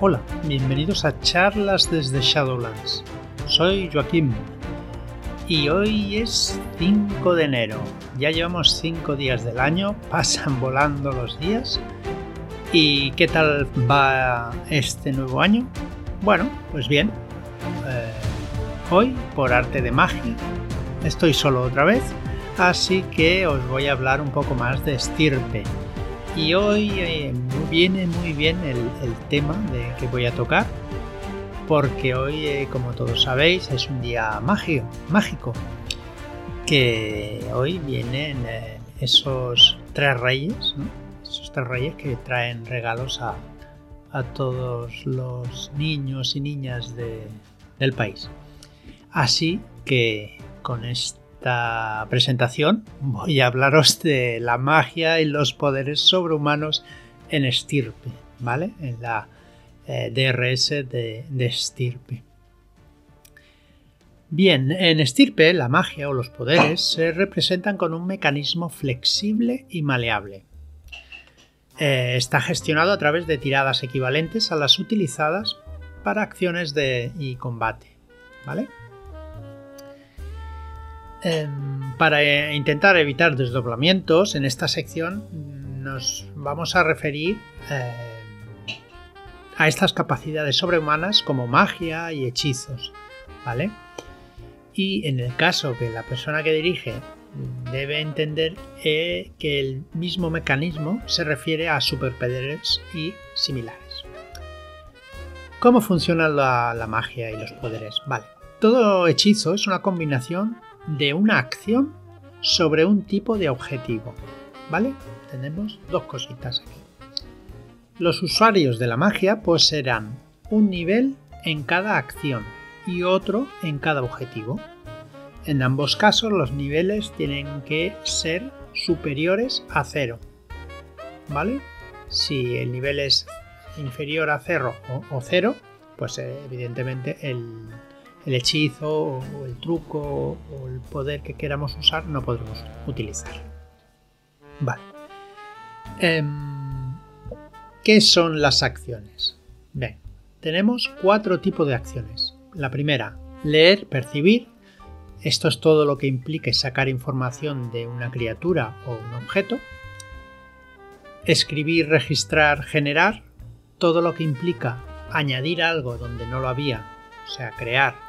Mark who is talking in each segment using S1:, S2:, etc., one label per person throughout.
S1: Hola, bienvenidos a charlas desde Shadowlands. Soy Joaquín y hoy es 5 de enero. Ya llevamos 5 días del año, pasan volando los días. ¿Y qué tal va este nuevo año? Bueno, pues bien. Eh, hoy, por arte de magia, estoy solo otra vez, así que os voy a hablar un poco más de estirpe y hoy eh, viene muy bien el, tema de que voy a tocar, porque hoy, eh, como todos sabéis, es un día mágico, mágico que hoy vienen eh, esos tres reyes, esos tres reyes que traen regalos a, todos los niños y niñas del país. Así que con esto presentación voy a hablaros de la magia y los poderes sobrehumanos en estirpe, ¿vale? En la eh, DRS de, de estirpe. Bien, en estirpe la magia o los poderes se representan con un mecanismo flexible y maleable. Eh, está gestionado a través de tiradas equivalentes a las utilizadas para acciones de, y combate. ¿Vale? Em, para eh, intentar evitar desdoblamientos, en esta sección nos vamos a referir em, a estas capacidades sobrehumanas como magia y hechizos, ¿vale? Y en el caso que la persona que dirige debe entender eh, que el mismo mecanismo se refiere a superpoderes y similares. ¿Cómo funciona la, la magia y los poderes? Vale, todo hechizo es una combinación de una acción sobre un tipo de objetivo. ¿Vale? Tenemos dos cositas aquí. Los usuarios de la magia poseerán un nivel en cada acción y otro en cada objetivo. En ambos casos los niveles tienen que ser superiores a cero. ¿Vale? Si el nivel es inferior a cero o, cero, pues eh, evidentemente el, el hechizo o el truco o el poder que queramos usar no podremos utilizar. Vale. Em, ¿Qué son las acciones? Bien, tenemos cuatro tipos de acciones. La primera, leer, percibir. Esto es todo lo que implique sacar información de una criatura o un objeto. Escribir, registrar, generar. Todo lo que implica añadir algo donde no lo había, o sea, crear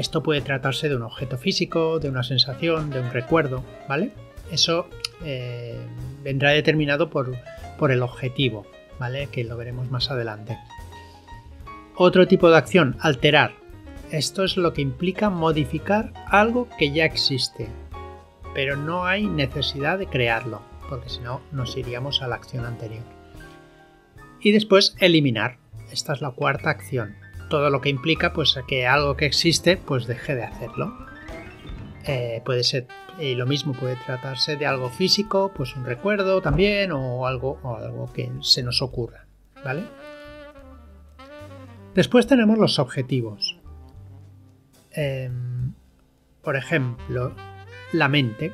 S1: esto puede tratarse de un objeto físico, de una sensación, de un recuerdo, ¿vale? Eso eh, vendrá determinado por, por el objetivo, ¿vale? Que lo veremos más adelante. Otro tipo de acción, alterar. Esto es lo que implica modificar algo que ya existe, pero no hay necesidad de crearlo, porque si no nos iríamos a la acción anterior. Y después eliminar. Esta es la cuarta acción todo lo que implica pues que algo que existe pues deje de hacerlo. Eh, puede ser y lo mismo puede tratarse de algo físico, pues un recuerdo también o algo, o algo que se nos ocurra, ¿vale? Después tenemos los objetivos. Em, por ejemplo, la mente,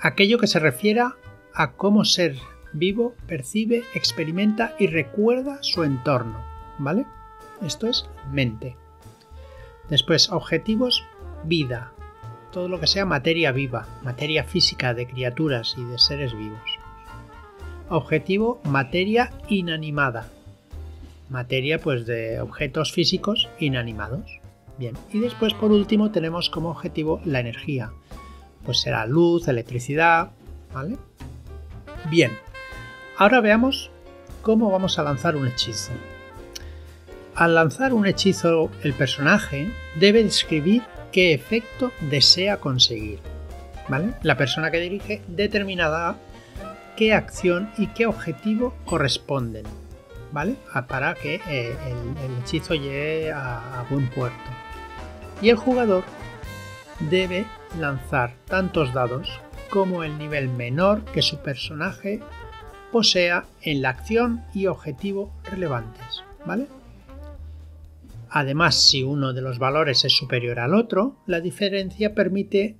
S1: aquello que se refiera a cómo ser vivo percibe, experimenta y recuerda su entorno, ¿vale? Esto es mente. Después, objetivos, vida. Todo lo que sea materia viva, materia física de criaturas y de seres vivos. Objetivo, materia inanimada. Materia pues de objetos físicos inanimados. Bien, y después por último tenemos como objetivo la energía. Pues será luz, electricidad, ¿vale? Bien, ahora veamos cómo vamos a lanzar un hechizo. Al lanzar un hechizo, el personaje debe describir qué efecto desea conseguir. La persona que dirige determinará qué acción y qué objetivo corresponden. Para que eh, el, hechizo llegue a buen puerto. Y el jugador debe lanzar tantos dados como el nivel menor que su personaje posea en la acción y objetivo relevantes. Además, si uno de los valores es superior al otro, la diferencia permite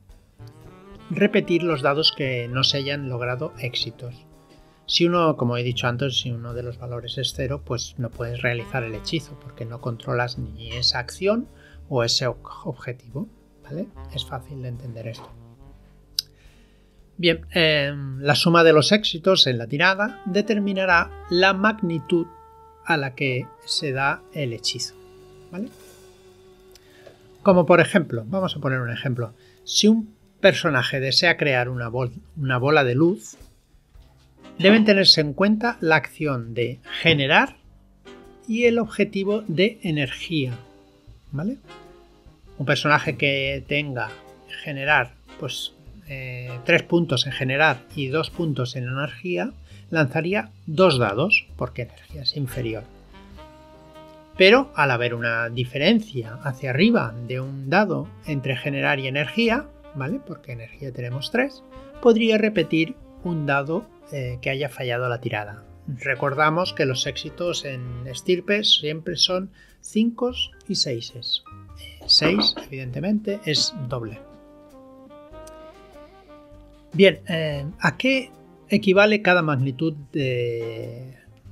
S1: repetir los dados que no se hayan logrado éxitos. Si uno, como he dicho antes, si uno de los valores es cero, pues no puedes realizar el hechizo porque no controlas ni esa acción o ese objetivo. ¿Vale? Es fácil de entender esto. Bien, em, la suma de los éxitos en la tirada determinará la magnitud a la que se da el hechizo. ¿Vale? Como por ejemplo, vamos a poner un ejemplo. Si un personaje desea crear una, bola de luz, deben tenerse en cuenta la acción de generar y el objetivo de energía. Un personaje que tenga generar, pues eh, tres puntos en generar y dos puntos en energía, lanzaría dos dados, porque energía es inferior. Pero al haber una diferencia hacia arriba de un dado entre generar y energía, ¿vale? Porque energía tenemos tres, podría repetir un dado eh, que haya fallado la tirada. Recordamos que los éxitos en estirpes siempre son 5 y 6. 6, evidentemente, es doble. Bien, eh, ¿a qué equivale cada magnitud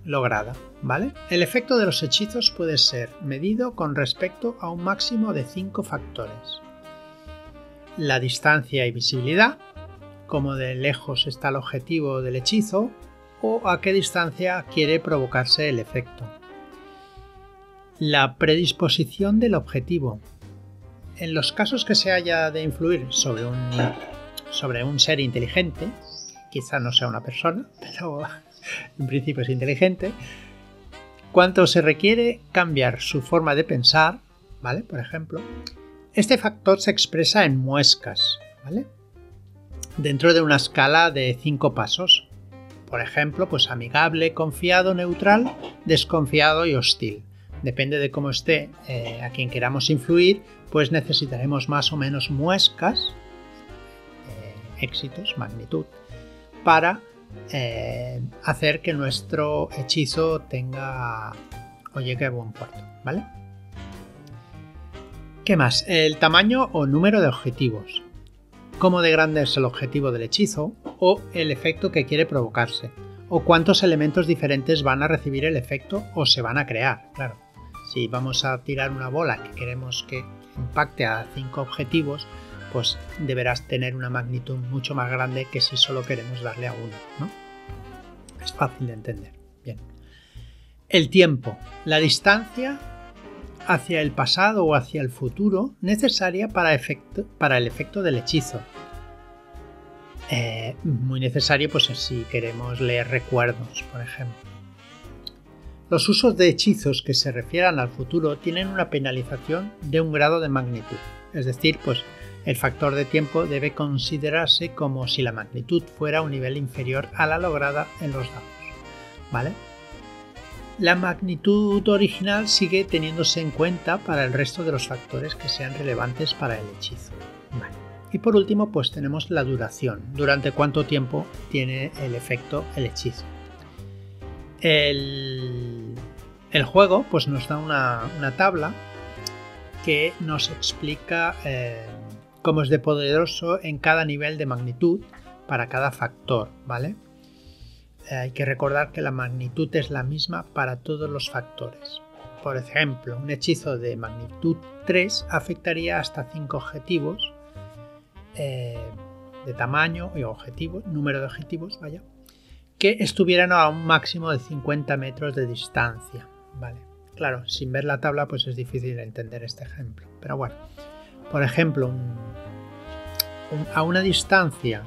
S1: lograda? ¿Vale? El efecto de los hechizos puede ser medido con respecto a un máximo de 5 factores. La distancia y visibilidad, como de lejos está el objetivo del hechizo, o a qué distancia quiere provocarse el efecto. La predisposición del objetivo. En los casos que se haya de influir sobre un sobre un ser inteligente, quizá no sea una persona, pero en principio es inteligente, cuánto se requiere cambiar su forma de pensar, ¿vale? Por ejemplo, este factor se expresa en muescas, ¿vale? Dentro de una escala de cinco pasos. Por ejemplo, pues amigable, confiado, neutral, desconfiado y hostil. Depende de cómo esté eh, a quien queramos influir, pues necesitaremos más o menos muescas éxitos, magnitud, para eh, hacer que nuestro hechizo tenga o llegue a buen puerto, ¿vale? ¿Qué más? El tamaño o número de objetivos. Cómo de grande es el objetivo del hechizo o el efecto que quiere provocarse. O cuántos elementos diferentes van a recibir el efecto o se van a crear, claro. Si vamos a tirar una bola que queremos que impacte a cinco objetivos, pues deberás tener una magnitud mucho más grande que si solo queremos darle a uno, ¿no? Es fácil de entender. Bien. El tiempo, la distancia hacia el pasado o hacia el futuro necesaria para, el efecto del hechizo. Eh, muy necesario pues si queremos leer recuerdos, por ejemplo. Los usos de hechizos que se refieran al futuro tienen una penalización de un grado de magnitud. Es decir, pues el factor de tiempo debe considerarse como si la magnitud fuera un nivel inferior a la lograda en los dados. ¿Vale? La magnitud original sigue teniéndose en cuenta para el resto de los factores que sean relevantes para el hechizo. Y por último, pues tenemos la duración. Durante cuánto tiempo tiene el efecto el hechizo. El, juego pues nos da una, tabla que nos explica eh, como es de poderoso en cada nivel de magnitud para cada factor, ¿vale? Eh, hay que recordar que la magnitud es la misma para todos los factores. Por ejemplo, un hechizo de magnitud 3 afectaría hasta 5 objetivos eh, de tamaño y objetivo, número de objetivos, vaya, que estuvieran a un máximo de 50 metros de distancia, ¿vale? Claro, sin ver la tabla pues es difícil entender este ejemplo, pero bueno, por ejemplo, a una distancia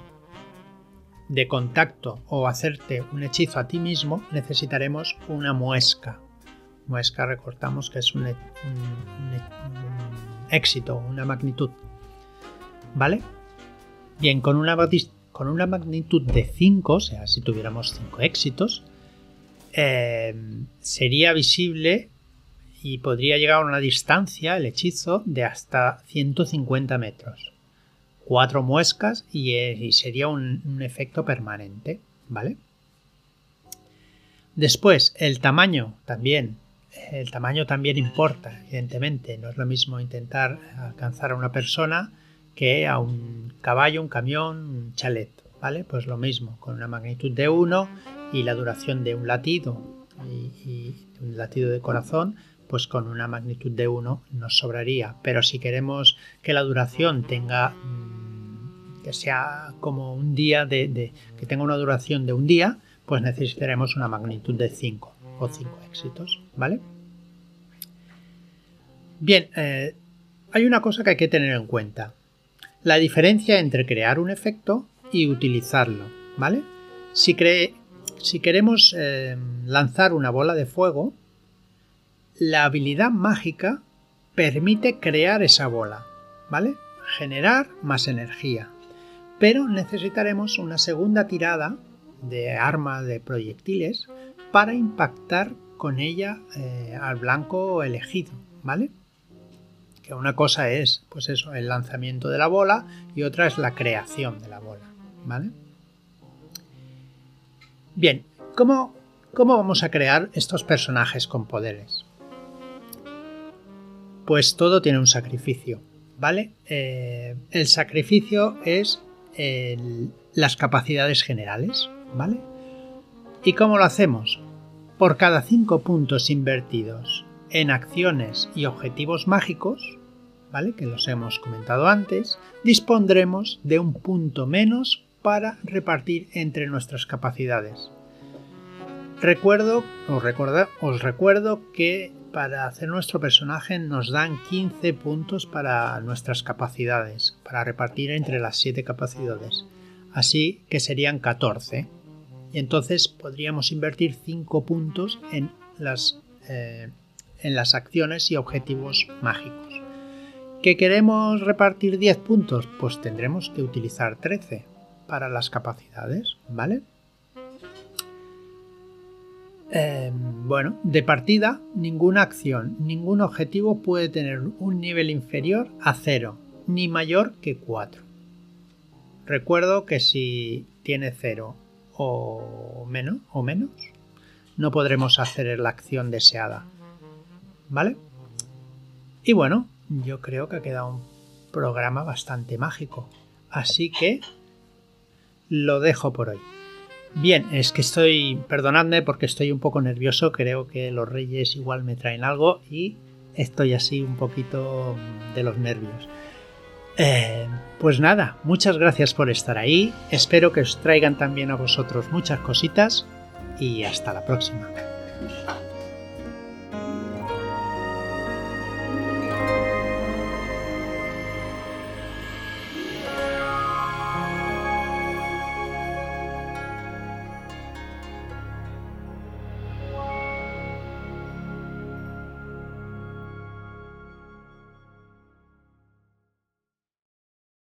S1: de contacto o hacerte un hechizo a ti mismo, necesitaremos una muesca. Muesca, recortamos que es un, éxito, una magnitud. ¿Vale? Bien, con una, magnitud de 5, o sea, si tuviéramos 5 éxitos, eh, sería visible y podría llegar a una distancia, el hechizo, de hasta 150 metros. Cuatro muescas eh, y, sería un, un, efecto permanente, ¿vale? Después, el tamaño también. El tamaño también importa, evidentemente. No es lo mismo intentar alcanzar a una persona que a un caballo, un camión, un chalet, ¿vale? Pues lo mismo, con una magnitud de 1 y la duración de un latido y, un latido de corazón, pues con una magnitud de 1 nos sobraría. Pero si queremos que la duración tenga mm, que sea como un día de, que tenga una duración de un día, pues necesitaremos una magnitud de 5 o 5 éxitos, ¿vale? Bien, eh, hay una cosa que hay que tener en cuenta. La diferencia entre crear un efecto y utilizarlo, ¿vale? Si, si queremos eh, lanzar una bola de fuego, la habilidad mágica permite crear esa bola, ¿vale? Generar más energía. Pero necesitaremos una segunda tirada de arma de proyectiles para impactar con ella eh, al blanco elegido, ¿vale? Que una cosa es, pues eso, el lanzamiento de la bola y otra es la creación de la bola, ¿vale? Bien, ¿cómo, cómo vamos a crear estos personajes con poderes? Pues todo tiene un sacrificio, ¿vale? Eh, el sacrificio es las capacidades generales, ¿vale? ¿Y cómo lo hacemos? Por cada 5 puntos invertidos en acciones y objetivos mágicos, ¿vale? Que los hemos comentado antes, dispondremos de un punto menos para repartir entre nuestras capacidades. Recuerdo, os, os recuerdo que para hacer nuestro personaje nos dan 15 puntos para nuestras capacidades, para repartir entre las 7 capacidades. Así que serían 14 y entonces podríamos invertir 5 puntos en las, eh, en las acciones y objetivos mágicos. ¿Que queremos repartir 10 puntos? Pues tendremos que utilizar 13 para las capacidades, ¿vale? Em, bueno, de partida, ninguna acción, ningún objetivo puede tener un nivel inferior a 0, ni mayor que 4. Recuerdo que si tiene 0 o menos, o menos, no podremos hacer la acción deseada. ¿Vale? Y bueno, yo creo que ha quedado un programa bastante mágico. Así que lo dejo por hoy. Bien, es que estoy, perdonadme porque estoy un poco nervioso, creo que los reyes igual me traen algo y estoy así un poquito de los nervios. Eh, pues nada, muchas gracias por estar ahí. Espero que os traigan también a vosotros muchas cositas y hasta la próxima.